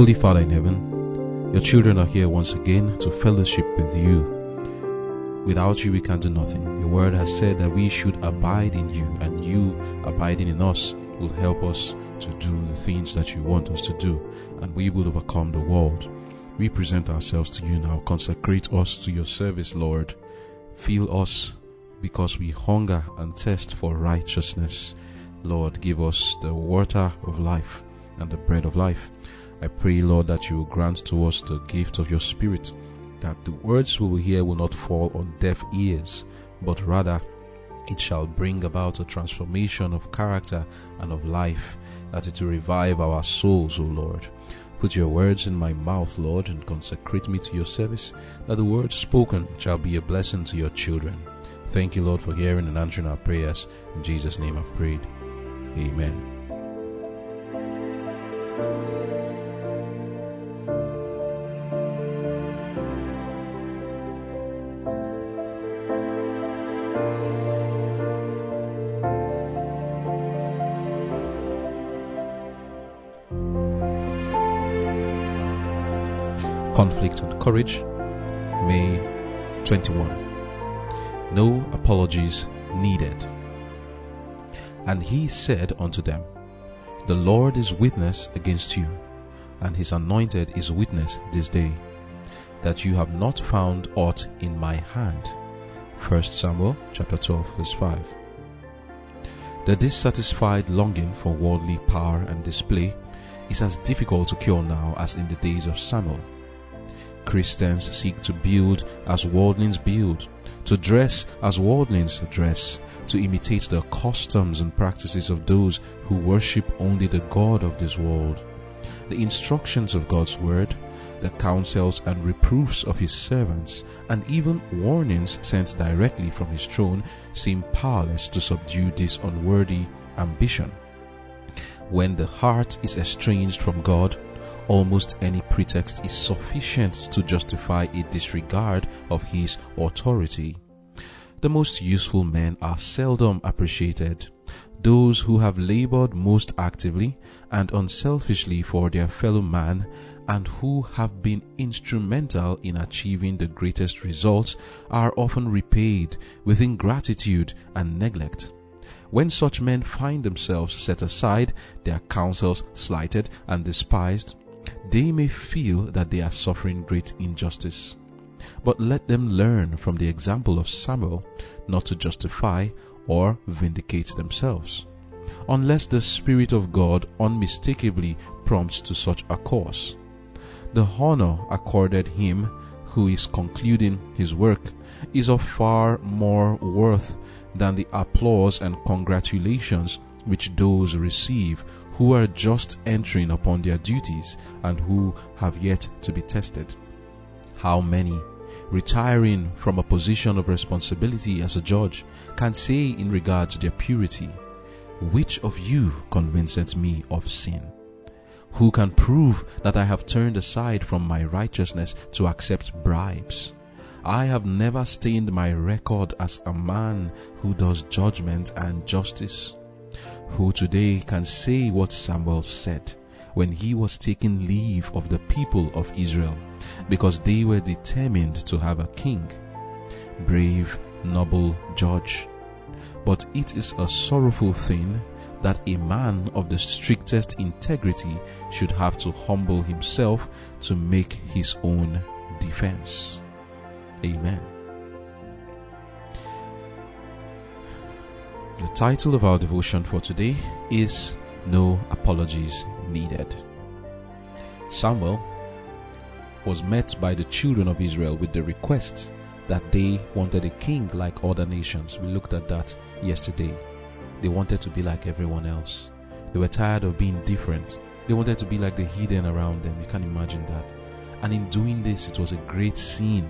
Holy Father in heaven, your children are here once again to fellowship with you. Without you, we can do nothing. Your word has said that we should abide in you, and you abiding in us will help us to do the things that you want us to do, and we will overcome the world. We present ourselves to you now. Consecrate us to your service, Lord. Fill us because we hunger and thirst for righteousness. Lord, give us the water of life and the bread of life. I pray, Lord, that you will grant to us the gift of your Spirit that the words we will hear will not fall on deaf ears, but rather it shall bring about a transformation of character and of life, that it will revive our souls, O Lord. Put your words in my mouth, Lord, and consecrate me to your service, that the words spoken shall be a blessing to your children. Thank you, Lord, for hearing and answering our prayers. In Jesus' name I've prayed. Amen. Courage, May 21. No apologies needed. And he said unto them, The Lord is witness against you, and his anointed is witness this day, that you have not found aught in my hand. 1 Samuel chapter 12 verse 5. The dissatisfied longing for worldly power and display is as difficult to cure now as in the days of Samuel. Christians seek to build as worldlings build, to dress as worldlings dress, to imitate the customs and practices of those who worship only the God of this world. The instructions of God's word, the counsels and reproofs of his servants, and even warnings sent directly from his throne seem powerless to subdue this unworthy ambition. When the heart is estranged from God, almost any pretext is sufficient to justify a disregard of his authority. The most useful men are seldom appreciated. Those who have labored most actively and unselfishly for their fellow man and who have been instrumental in achieving the greatest results are often repaid with ingratitude and neglect. When such men find themselves set aside, their counsels slighted and despised, they may feel that they are suffering great injustice. But let them learn from the example of Samuel not to justify or vindicate themselves, unless the Spirit of God unmistakably prompts to such a course. The honor accorded him who is concluding his work is of far more worth than the applause and congratulations which those receive who are just entering upon their duties and who have yet to be tested. How many, retiring from a position of responsibility as a judge, can say in regard to their purity, Which of you convinceth me of sin? Who can prove that I have turned aside from my righteousness to accept bribes? I have never stained my record as a man who does judgment and justice who today can say what Samuel said when he was taking leave of the people of Israel because they were determined to have a king. Brave, noble judge. But it is a sorrowful thing that a man of the strictest integrity should have to humble himself to make his own defense. Amen. The title of our devotion for today is No Apologies Needed. Samuel was met by the children of Israel with the request that they wanted a king like other nations. We looked at that yesterday. They wanted to be like everyone else. They were tired of being different. They wanted to be like the heathen around them. You can imagine that. And in doing this, it was a great sin.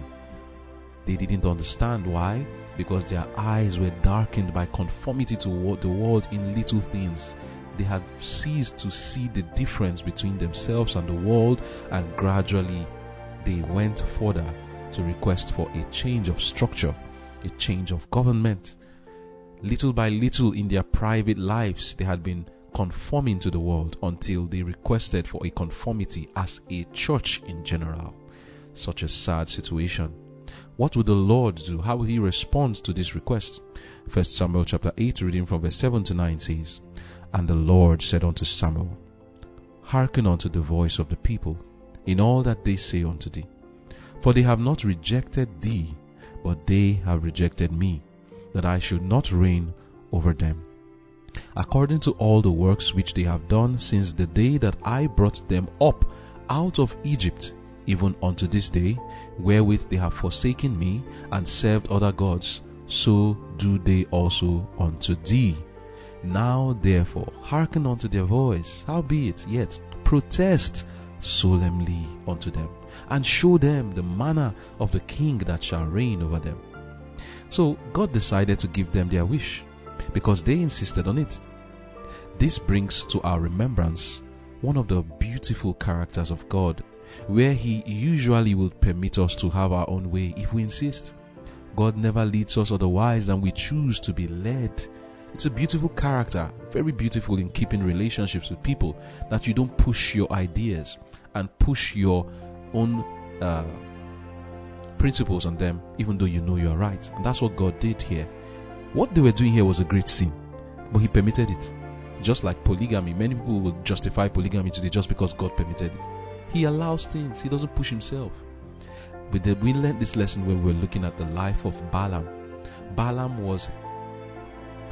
They didn't understand why because their eyes were darkened by conformity to the world in little things. They had ceased to see the difference between themselves and the world, and gradually they went further to request for a change of structure, a change of government. Little by little in their private lives, they had been conforming to the world until they requested for a conformity as a church in general. Such a sad situation. What would the Lord do? How will he respond to this request? First Samuel chapter 8, reading from verse 7 to 9 says, And the Lord said unto Samuel, Hearken unto the voice of the people in all that they say unto thee. For they have not rejected thee, but they have rejected me, that I should not reign over them. According to all the works which they have done since the day that I brought them up out of Egypt, even unto this day, wherewith they have forsaken me and served other gods, so do they also unto thee. Now therefore hearken unto their voice, howbeit yet protest solemnly unto them, and show them the manner of the king that shall reign over them. So God decided to give them their wish because they insisted on it. This brings to our remembrance one of the beautiful characters of God, where He usually will permit us to have our own way if we insist. God never leads us otherwise than we choose to be led. It's a beautiful character, very beautiful in keeping relationships with people, that you don't push your ideas and push your own uh, principles on them, even though you know you are right. And that's what God did here. What they were doing here was a great sin, but He permitted it. Just like polygamy, many people will justify polygamy today just because God permitted it. He allows things, He doesn't push Himself. But we learned this lesson when we were looking at the life of Balaam. Balaam was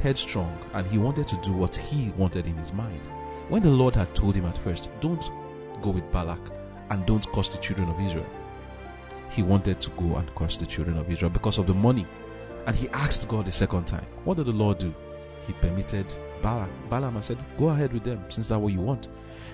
headstrong and he wanted to do what he wanted in his mind. When the Lord had told him at first, Don't go with Balak and don't curse the children of Israel, he wanted to go and curse the children of Israel because of the money and he asked God the second time. What did the Lord do? He permitted Balaam. Balaam and said, Go ahead with them, since that's what you want.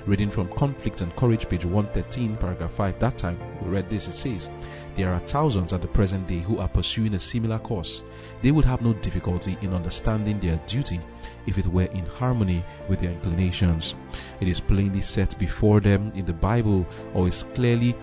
Reading from Conflict and Courage, page 113, paragraph 5. That time we read this. It says, There are thousands at the present day who are pursuing a similar course. They would have no difficulty in understanding their duty if it were in harmony with their inclinations. It is plainly set before them in the Bible or is clearly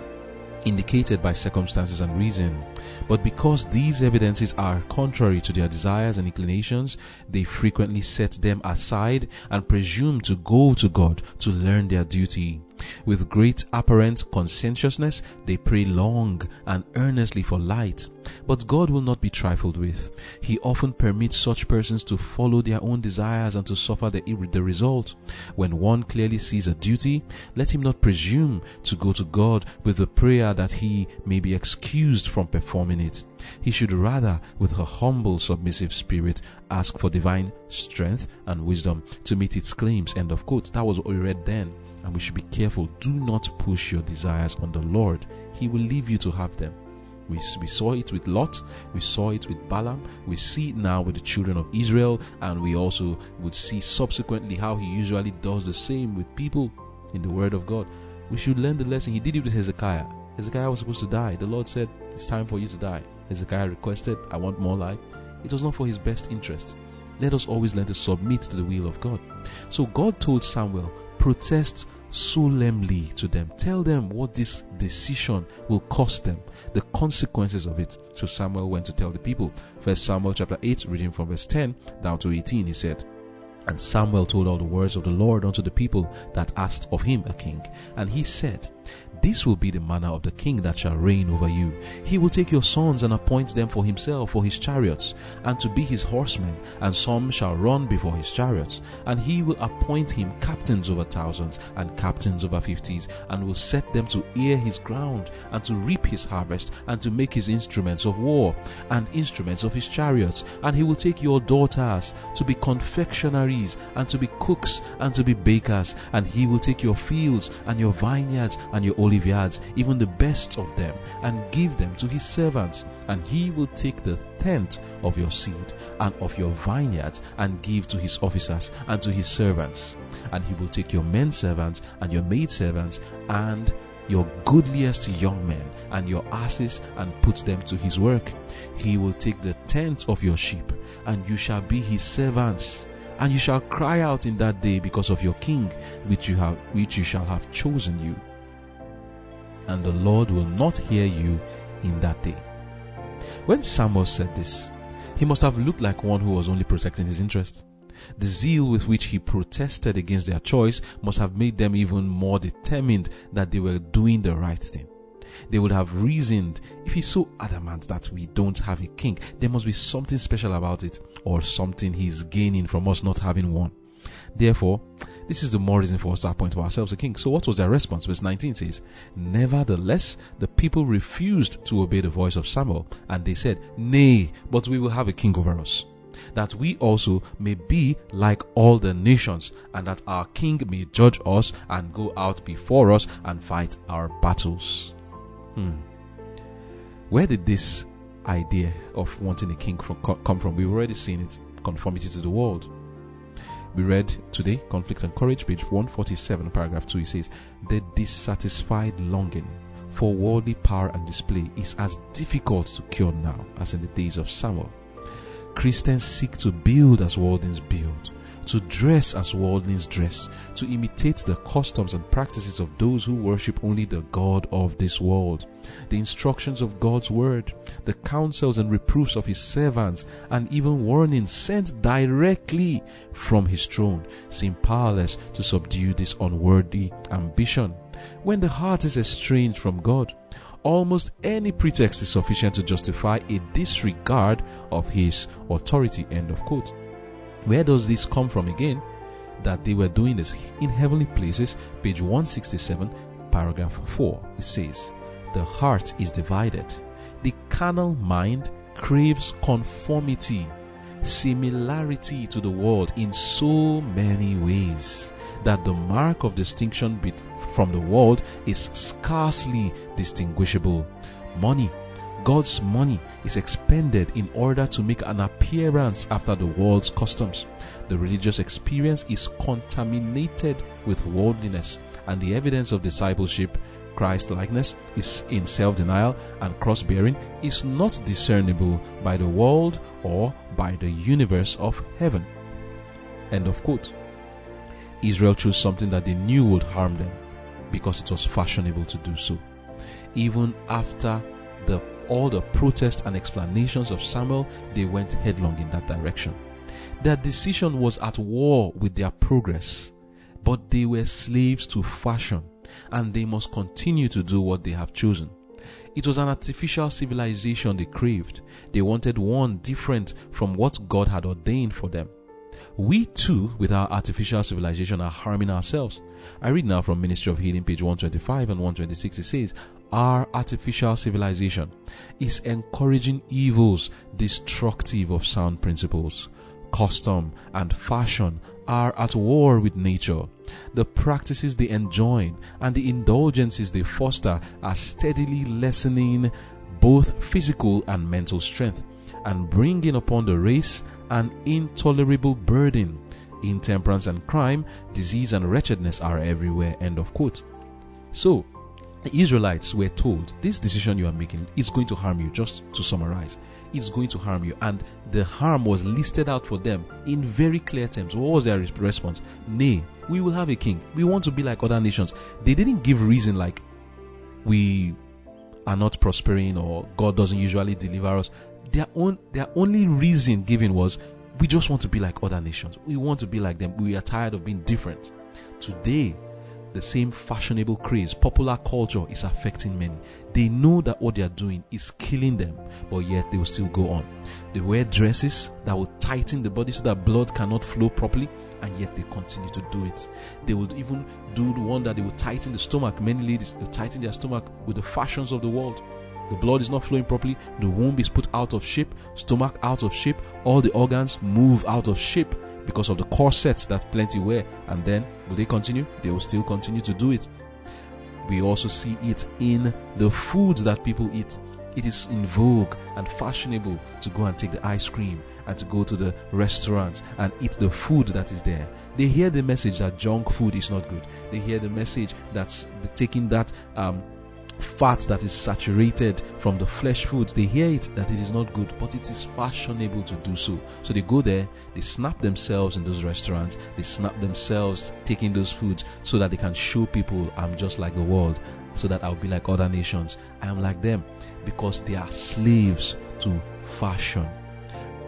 indicated by circumstances and reason. But because these evidences are contrary to their desires and inclinations, they frequently set them aside and presume to go to God to learn their duty. With great apparent conscientiousness, they pray long and earnestly for light. But God will not be trifled with. He often permits such persons to follow their own desires and to suffer the, the result. When one clearly sees a duty, let him not presume to go to God with the prayer that he may be excused from performing He should rather, with a humble, submissive spirit, ask for divine strength and wisdom to meet its claims. End of quote. That was what we read then and we should be careful. Do not push your desires on the Lord, He will leave you to have them. We, we saw it with Lot, we saw it with Balaam, we see it now with the children of Israel, and we also would see subsequently how He usually does the same with people in the Word of God. We should learn the lesson. He did it with Hezekiah. Hezekiah was supposed to die. The Lord said, It's time for you to die. Hezekiah requested, I want more life. It was not for his best interest. Let us always learn to submit to the will of God. So God told Samuel, protest solemnly to them. Tell them what this decision will cost them, the consequences of it. So Samuel went to tell the people. First Samuel chapter 8, reading from verse 10 down to 18, he said, And Samuel told all the words of the Lord unto the people that asked of him a king. And he said, this will be the manner of the king that shall reign over you. He will take your sons and appoint them for himself for his chariots, and to be his horsemen, and some shall run before his chariots. And he will appoint him captains over thousands, and captains over fifties, and will set them to ear his ground, and to reap his harvest, and to make his instruments of war, and instruments of his chariots. And he will take your daughters to be confectionaries, and to be cooks, and to be bakers. And he will take your fields, and your vineyards, and your olive even the best of them, and give them to his servants. And he will take the tenth of your seed and of your vineyards, and give to his officers and to his servants. And he will take your men servants and your maid servants and your goodliest young men and your asses and put them to his work. He will take the tenth of your sheep, and you shall be his servants. And you shall cry out in that day because of your king, which you have which you shall have chosen you and the Lord will not hear you in that day. When Samuel said this, he must have looked like one who was only protecting his interest. The zeal with which he protested against their choice must have made them even more determined that they were doing the right thing. They would have reasoned, if he's so adamant that we don't have a king, there must be something special about it, or something he's gaining from us not having one. Therefore, this is the more reason for us to appoint for ourselves a king. So what was their response? Verse 19 says, Nevertheless, the people refused to obey the voice of Samuel, and they said, Nay, but we will have a king over us that we also may be like all the nations, and that our king may judge us and go out before us and fight our battles. Hmm. Where did this idea of wanting a king from, come from? We've already seen it conformity to the world. We read today, Conflict and Courage, page 147, paragraph 2. It says, The dissatisfied longing for worldly power and display is as difficult to cure now as in the days of Samuel. Christians seek to build as worldlings build, to dress as worldlings dress, to imitate the customs and practices of those who worship only the God of this world. The instructions of God's word, the counsels and reproofs of his servants, and even warnings sent directly from his throne seem powerless to subdue this unworthy ambition. When the heart is estranged from God, almost any pretext is sufficient to justify a disregard of his authority. End of quote. Where does this come from again? That they were doing this in heavenly places, page 167, paragraph 4. It says, The heart is divided. The carnal mind craves conformity, similarity to the world in so many ways that the mark of distinction from the world is scarcely distinguishable. Money, God's money, is expended in order to make an appearance after the world's customs. The religious experience is contaminated with worldliness, and the evidence of discipleship Christ likeness is in self denial and cross bearing is not discernible by the world or by the universe of heaven. End of quote. Israel chose something that they knew would harm them because it was fashionable to do so. Even after the, all the protests and explanations of Samuel, they went headlong in that direction. Their decision was at war with their progress, but they were slaves to fashion and they must continue to do what they have chosen. It was an artificial civilization they craved. They wanted one different from what God had ordained for them we too, with our artificial civilization, are harming ourselves. I read now from Ministry of Healing, page 125 and 126. It says, Our artificial civilization is encouraging evils destructive of sound principles. Custom and fashion are at war with nature. The practices they enjoin and the indulgences they foster are steadily lessening both physical and mental strength and bringing upon the race an intolerable burden. Intemperance and crime, disease and wretchedness are everywhere. End of quote. So, the Israelites were told this decision you are making is going to harm you. Just to summarize, it's going to harm you. And the harm was listed out for them in very clear terms. What was their response? Nay, we will have a king. We want to be like other nations. They didn't give reason like we are not prospering or God doesn't usually deliver us their own their only reason given was we just want to be like other nations. We want to be like them. We are tired of being different. Today, the same fashionable craze, popular culture is affecting many. They know that what they are doing is killing them, but yet they will still go on. They wear dresses that will tighten the body so that blood cannot flow properly, and yet they continue to do it. They will even do the one that they will tighten the stomach. Many ladies they tighten their stomach with the fashions of the world the blood is not flowing properly, the womb is put out of shape, stomach out of shape, all the organs move out of shape because of the corsets that plenty wear. And then will they continue? They will still continue to do it. We also see it in the food that people eat. It is in vogue and fashionable to go and take the ice cream and to go to the restaurant and eat the food that is there. They hear the message that junk food is not good. They hear the message that's taking that um, fat that is saturated from the flesh foods, they hear it that it is not good, but it is fashionable to do so. So they go there, they snap themselves in those restaurants, they snap themselves taking those foods so that they can show people I'm just like the world, so that I'll be like other nations. I am like them because they are slaves to fashion.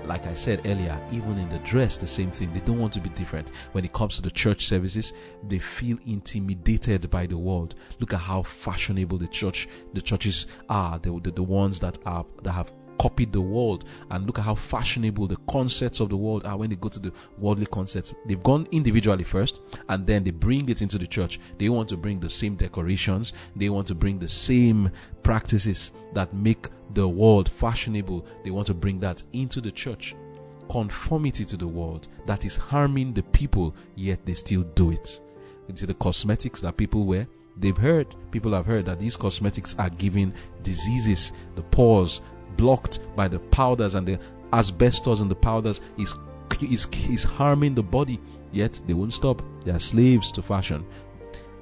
Like I said earlier, even in the dress, the same thing. They don't want to be different. When it comes to the church services, they feel intimidated by the world. Look at how fashionable the church, the churches are. The, the, the ones that are that have copied the world and look at how fashionable the concepts of the world are when they go to the worldly concerts. They've gone individually first and then they bring it into the church. They want to bring the same decorations, they want to bring the same practices that make the world fashionable. They want to bring that into the church. Conformity to the world that is harming the people, yet they still do it. You see the cosmetics that people wear, they've heard people have heard that these cosmetics are giving diseases the pores blocked by the powders and the asbestos and the powders is, is, is harming the body. Yet they won't stop. They are slaves to fashion.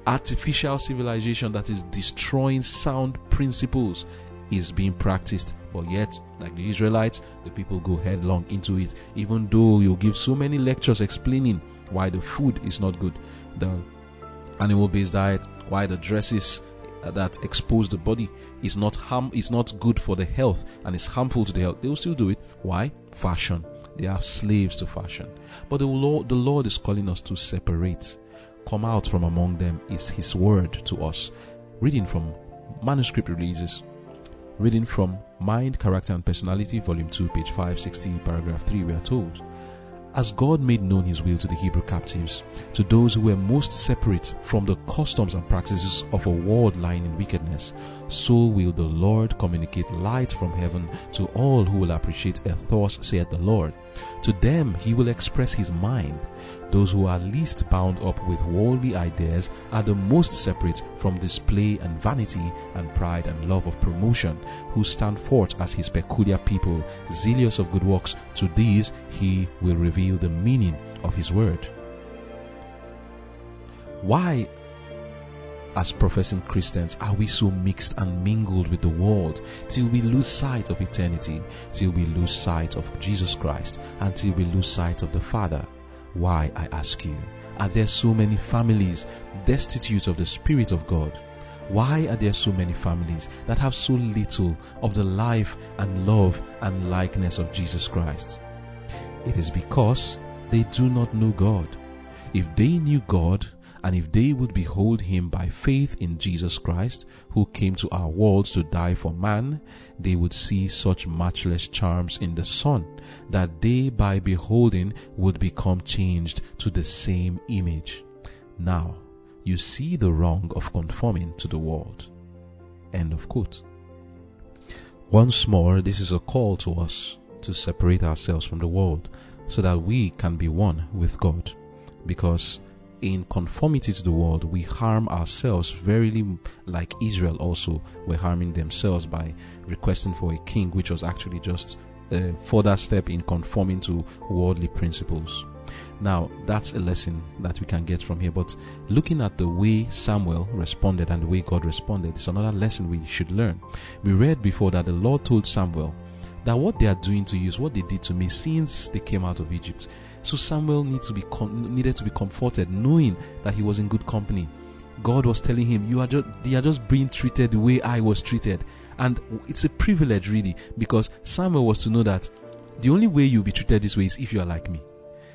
Artificial civilization that is destroying sound principles is being practiced. But yet, like the Israelites, the people go headlong into it, even though you give so many lectures explaining why the food is not good, the animal based diet, why the dresses that expose the body is not harm is not good for the health and is harmful to the health, they will still do it. Why? Fashion. They are slaves to fashion. But the Lord, the Lord is calling us to separate. Come out from among them is His word to us. Reading from manuscript releases. Reading from Mind, Character and Personality, Volume 2, page 560, paragraph 3, we are told as God made known his will to the Hebrew captives, to those who were most separate from the customs and practices of a world lying in wickedness, so will the Lord communicate light from heaven to all who will appreciate a thus saith the Lord. To them he will express his mind. Those who are least bound up with worldly ideas are the most separate from display and vanity and pride and love of promotion, who stand forth as his peculiar people, zealous of good works. To these he will reveal the meaning of his word. Why as professing Christians are we so mixed and mingled with the world till we lose sight of eternity, till we lose sight of Jesus Christ, until we lose sight of the Father? Why, I ask you, are there so many families destitute of the Spirit of God? Why are there so many families that have so little of the life and love and likeness of Jesus Christ? It is because they do not know God. If they knew God, and if they would behold him by faith in Jesus Christ, who came to our world to die for man, they would see such matchless charms in the Son, that they by beholding would become changed to the same image. Now, you see the wrong of conforming to the world. End of quote. Once more, this is a call to us to separate ourselves from the world so that we can be one with God. Because in conformity to the world, we harm ourselves verily like Israel also were harming themselves by requesting for a king, which was actually just a further step in conforming to worldly principles. Now, that's a lesson that we can get from here. But looking at the way Samuel responded and the way God responded is another lesson we should learn. We read before that the Lord told Samuel that what they are doing to you is what they did to me since they came out of Egypt. So Samuel to be com- needed to be comforted, knowing that he was in good company. God was telling him, "You are just they are just being treated the way I was treated," and it's a privilege really because Samuel was to know that the only way you'll be treated this way is if you are like me.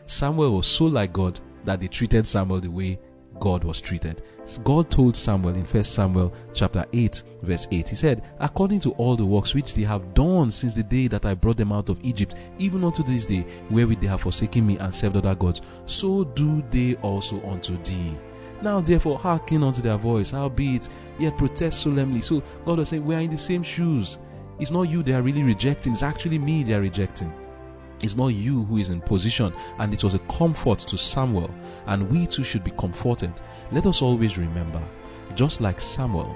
Samuel was so like God that they treated Samuel the way God was treated. God told Samuel in 1 Samuel chapter 8 verse 8, he said, according to all the works which they have done since the day that I brought them out of Egypt, even unto this day, wherewith they have forsaken me and served other gods, so do they also unto thee. Now therefore hearken unto their voice, howbeit yet protest solemnly. So God was saying, we are in the same shoes. It's not you they are really rejecting, it's actually me they are rejecting. It's not you who is in position, and it was a comfort to Samuel, and we too should be comforted. Let us always remember, just like Samuel,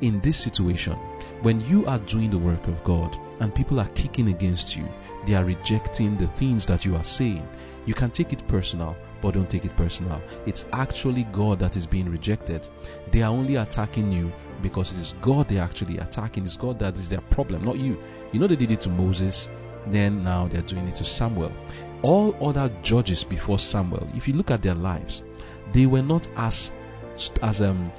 in this situation, when you are doing the work of God and people are kicking against you, they are rejecting the things that you are saying, you can take it personal, but don't take it personal. It's actually God that is being rejected. They are only attacking you because it is God they're actually attacking. It's God that is their problem, not you. You know, they did it to Moses, then now they're doing it to Samuel. All other judges before Samuel, if you look at their lives, they were not as as um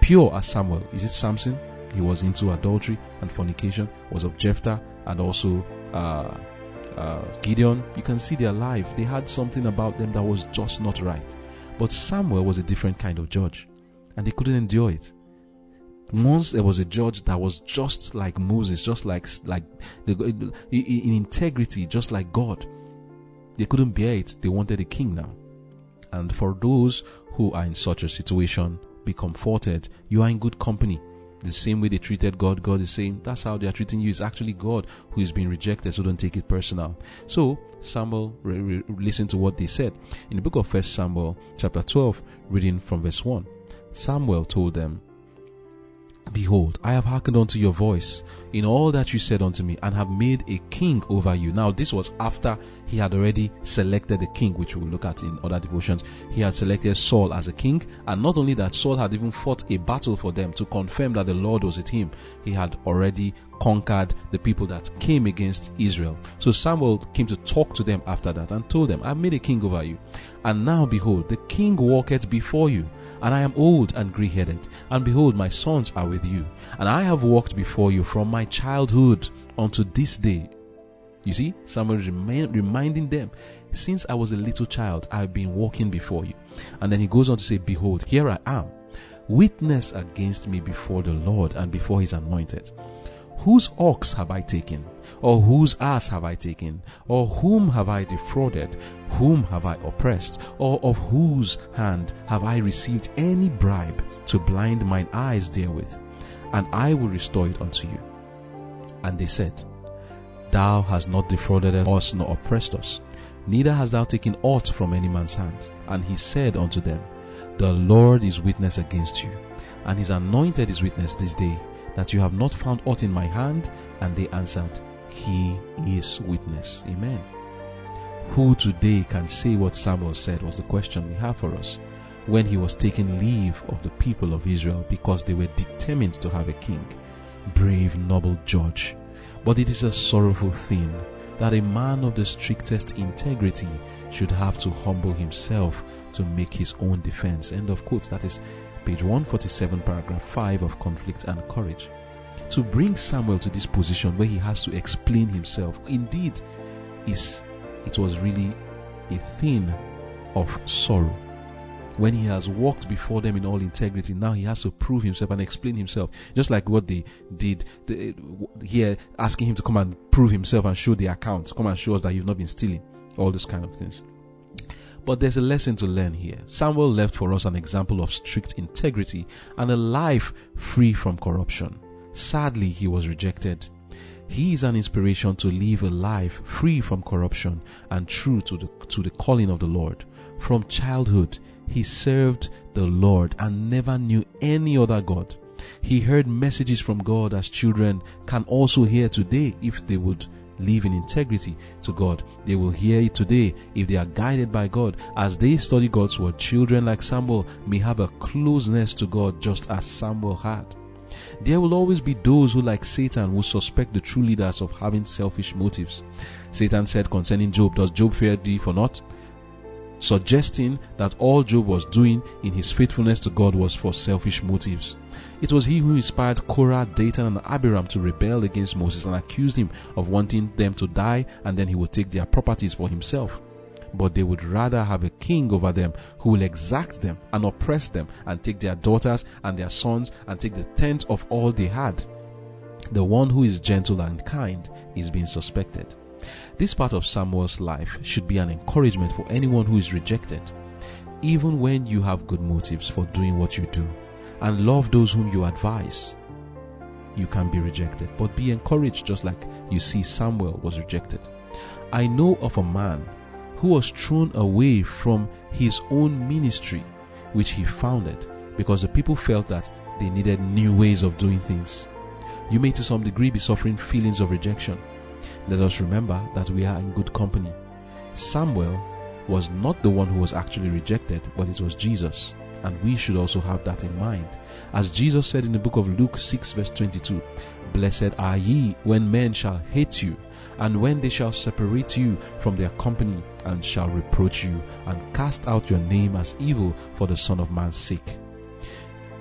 pure as Samuel. Is it Samson? He was into adultery and fornication. Was of Jephthah and also uh, uh, Gideon, you can see their life. They had something about them that was just not right. But Samuel was a different kind of judge, and they couldn't endure it. Once there was a judge that was just like Moses, just like like the, in integrity, just like God. They couldn't bear it. They wanted a king now. And for those who are in such a situation, be comforted. You are in good company. The same way they treated God, God is saying that's how they are treating you. It's actually God who is being rejected, so don't take it personal. So Samuel re- re- listen to what they said in the book of First Samuel, chapter 12, reading from verse 1. Samuel told them, Behold, I have hearkened unto your voice in all that you said unto me, and have made a king over you. Now, this was after he had already selected a king, which we'll look at in other devotions. He had selected Saul as a king, and not only that, Saul had even fought a battle for them to confirm that the Lord was with him. He had already conquered the people that came against Israel. So Samuel came to talk to them after that and told them, I made a king over you. And now behold, the king walketh before you and I am old and grey headed, and behold, my sons are with you, and I have walked before you from my childhood unto this day. You see, Samuel is reminding them, since I was a little child, I have been walking before you. And then he goes on to say, Behold, here I am. Witness against me before the Lord and before his anointed. Whose ox have I taken? Or whose ass have I taken? Or whom have I defrauded? Whom have I oppressed? Or of whose hand have I received any bribe to blind mine eyes therewith? And I will restore it unto you. And they said, Thou hast not defrauded us nor oppressed us, neither hast thou taken aught from any man's hand. And he said unto them, The Lord is witness against you, and his anointed is witness this day that you have not found aught in my hand? And they answered, He is witness. Amen. Who today can say what Samuel said was the question we have for us when he was taking leave of the people of Israel because they were determined to have a king, brave, noble judge. But it is a sorrowful thing that a man of the strictest integrity should have to humble himself to make his own defense. End of quote. That is page 147, paragraph 5 of Conflict and Courage. To bring Samuel to this position where he has to explain himself, indeed, is it was really a thing of sorrow. When he has walked before them in all integrity, now he has to prove himself and explain himself. Just like what they did here, asking him to come and prove himself and show the account, come and show us that you've not been stealing, all those kind of things. But there's a lesson to learn here. Samuel left for us an example of strict integrity and a life free from corruption. Sadly, he was rejected. He is an inspiration to live a life free from corruption and true to the, to the calling of the Lord. From childhood, he served the Lord and never knew any other God. He heard messages from God as children can also hear today if they would live in integrity to God. They will hear it today if they are guided by God. As they study God's word, children like Samuel may have a closeness to God just as Samuel had. There will always be those who, like Satan, will suspect the true leaders of having selfish motives. Satan said concerning Job, Does Job fear thee for naught? Suggesting that all Job was doing in his faithfulness to God was for selfish motives. It was he who inspired Korah, Dathan, and Abiram to rebel against Moses and accused him of wanting them to die and then he would take their properties for himself. But they would rather have a king over them who will exact them and oppress them and take their daughters and their sons and take the tenth of all they had. The one who is gentle and kind is being suspected. This part of Samuel's life should be an encouragement for anyone who is rejected. Even when you have good motives for doing what you do, and love those whom you advise. You can be rejected, but be encouraged just like you see Samuel was rejected. I know of a man who was thrown away from his own ministry, which he founded, because the people felt that they needed new ways of doing things. You may to some degree be suffering feelings of rejection. Let us remember that we are in good company. Samuel was not the one who was actually rejected, but it was Jesus. And we should also have that in mind. As Jesus said in the book of Luke 6, verse 22, Blessed are ye when men shall hate you, and when they shall separate you from their company, and shall reproach you, and cast out your name as evil for the Son of Man's sake.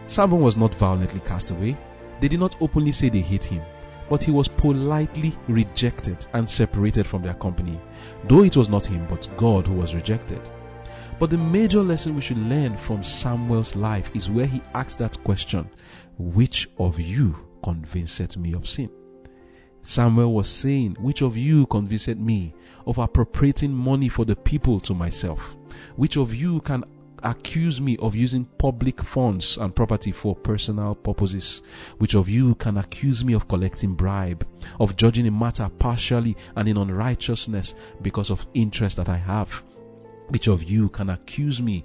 Samuel was not violently cast away. They did not openly say they hate him, but he was politely rejected and separated from their company, though it was not him but God who was rejected. But the major lesson we should learn from Samuel's life is where he asks that question Which of you convinced me of sin? Samuel was saying, Which of you convinced me of appropriating money for the people to myself? Which of you can accuse me of using public funds and property for personal purposes? Which of you can accuse me of collecting bribe, of judging a matter partially and in unrighteousness because of interest that I have? Which of you can accuse me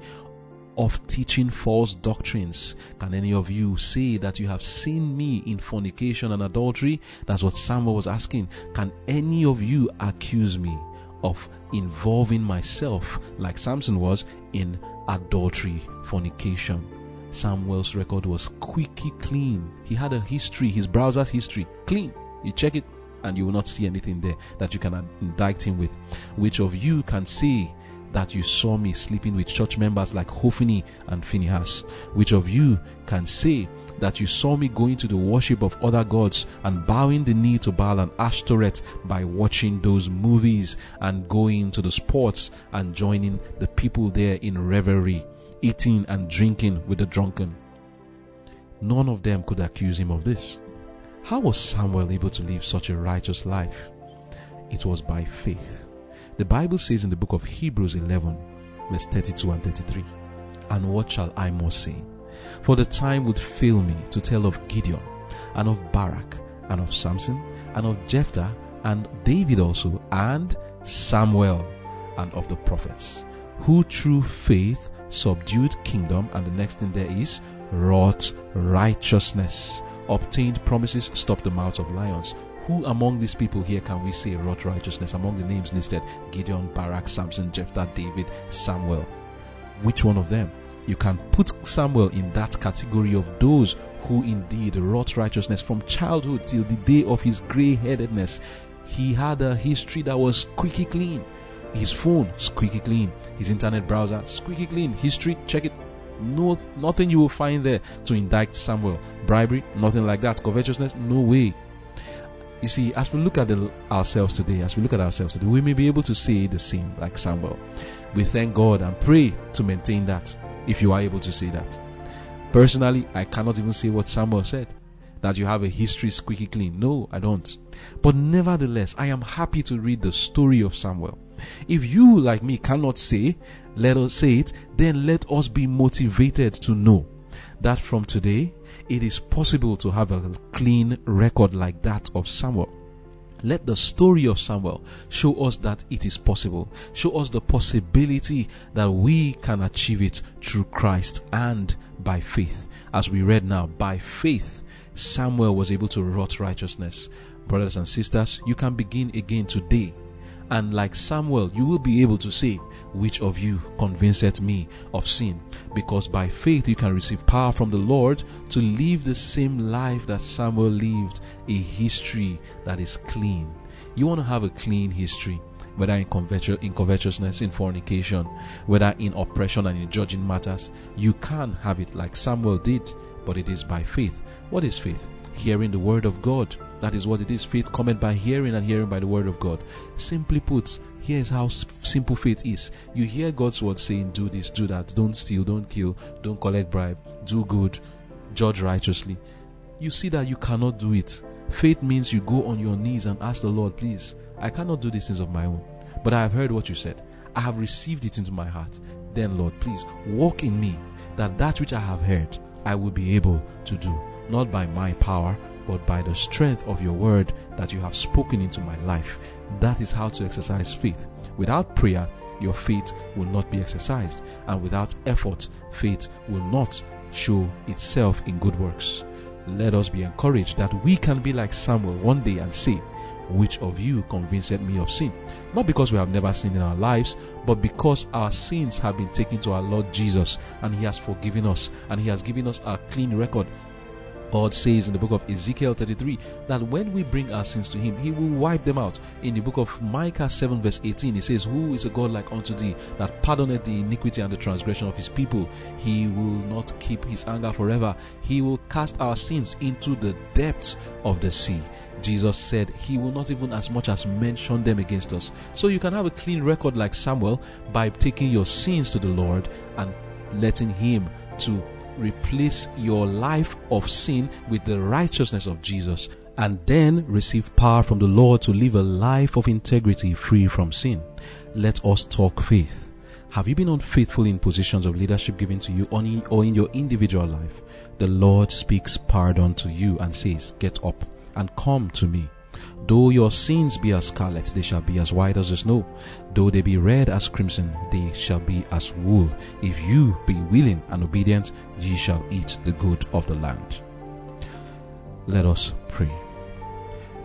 of teaching false doctrines? Can any of you say that you have seen me in fornication and adultery? That's what Samuel was asking. Can any of you accuse me of involving myself, like Samson was, in adultery, fornication? Samuel's record was squeaky clean. He had a history, his browser's history, clean. You check it and you will not see anything there that you can indict him with. Which of you can say that you saw me sleeping with church members like Hophni and Phinehas? Which of you can say that you saw me going to the worship of other gods and bowing the knee to Baal and Ashtoreth by watching those movies and going to the sports and joining the people there in revelry, eating and drinking with the drunken? None of them could accuse him of this. How was Samuel able to live such a righteous life? It was by faith. The Bible says in the book of Hebrews 11, verse 32 and 33, And what shall I more say? For the time would fail me to tell of Gideon, and of Barak, and of Samson, and of Jephthah, and David also, and Samuel, and of the prophets, who through faith subdued kingdom, and the next thing there is wrought righteousness, obtained promises, stopped the mouths of lions, who among these people here can we say wrought righteousness? Among the names listed Gideon, Barak, Samson, Jephthah, David, Samuel. Which one of them? You can put Samuel in that category of those who indeed wrought righteousness from childhood till the day of his grey headedness. He had a history that was squeaky clean. His phone, squeaky clean. His internet browser, squeaky clean. History, check it. No, nothing you will find there to indict Samuel. Bribery, nothing like that. Covetousness, no way. You see, as we look at the, ourselves today, as we look at ourselves today, we may be able to say the same like Samuel. We thank God and pray to maintain that if you are able to say that. Personally, I cannot even say what Samuel said that you have a history squeaky clean. No, I don't. But nevertheless, I am happy to read the story of Samuel. If you, like me, cannot say, let us say it, then let us be motivated to know that from today it is possible to have a clean record like that of Samuel. Let the story of Samuel show us that it is possible. Show us the possibility that we can achieve it through Christ and by faith. As we read now, by faith, Samuel was able to wrought righteousness. Brothers and sisters, you can begin again today and like Samuel, you will be able to say, Which of you convinced me of sin? Because by faith you can receive power from the Lord to live the same life that Samuel lived, a history that is clean. You want to have a clean history, whether in covetousness, in fornication, whether in oppression and in judging matters. You can have it like Samuel did, but it is by faith. What is faith? Hearing the word of God that is what it is. Faith cometh by hearing, and hearing by the word of God. Simply put, here's how simple faith is. You hear God's word saying, Do this, do that, don't steal, don't kill, don't collect bribe, do good, judge righteously. You see that you cannot do it. Faith means you go on your knees and ask the Lord, Please, I cannot do these things of my own. But I have heard what you said. I have received it into my heart. Then, Lord, please walk in me that that which I have heard, I will be able to do, not by my power, but by the strength of your word that you have spoken into my life. That is how to exercise faith. Without prayer, your faith will not be exercised, and without effort, faith will not show itself in good works. Let us be encouraged that we can be like Samuel one day and say, Which of you convinced me of sin? Not because we have never sinned in our lives, but because our sins have been taken to our Lord Jesus and He has forgiven us and He has given us a clean record God says in the book of Ezekiel 33 that when we bring our sins to Him, He will wipe them out. In the book of Micah 7, verse 18, He says, Who is a God like unto thee that pardoneth the iniquity and the transgression of His people? He will not keep His anger forever. He will cast our sins into the depths of the sea. Jesus said he will not even as much as mention them against us. So you can have a clean record like Samuel by taking your sins to the Lord and letting Him to replace your life of sin with the righteousness of Jesus and then receive power from the Lord to live a life of integrity free from sin. Let us talk faith. Have you been unfaithful in positions of leadership given to you or in your individual life? The Lord speaks pardon to you and says, Get up and come to me. Though your sins be as scarlet, they shall be as white as the snow. Though they be red as crimson, they shall be as wool. If you be willing and obedient, ye shall eat the good of the land. Let us pray.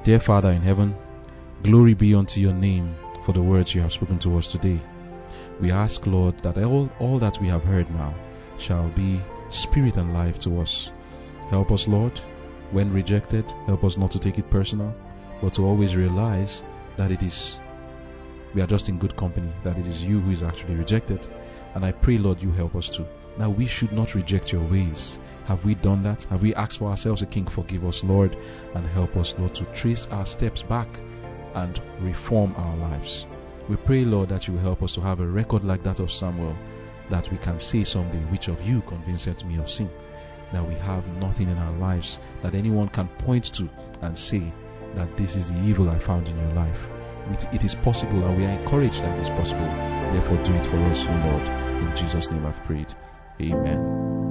Dear Father in heaven, glory be unto your name for the words you have spoken to us today. We ask, Lord, that all, all that we have heard now shall be spirit and life to us. Help us, Lord, when rejected, help us not to take it personal but to always realize that it is we are just in good company, that it is you who is actually rejected. And I pray, Lord, you help us too. Now we should not reject your ways. Have we done that? Have we asked for ourselves a king? Forgive us, Lord, and help us, Lord, to trace our steps back and reform our lives. We pray, Lord, that you will help us to have a record like that of Samuel, that we can say someday, which of you convinced me of sin? That we have nothing in our lives that anyone can point to and say, that this is the evil I found in your life. It is possible, and we are encouraged that it is possible. Therefore, do it for us, O Lord. In Jesus' name I've prayed. Amen.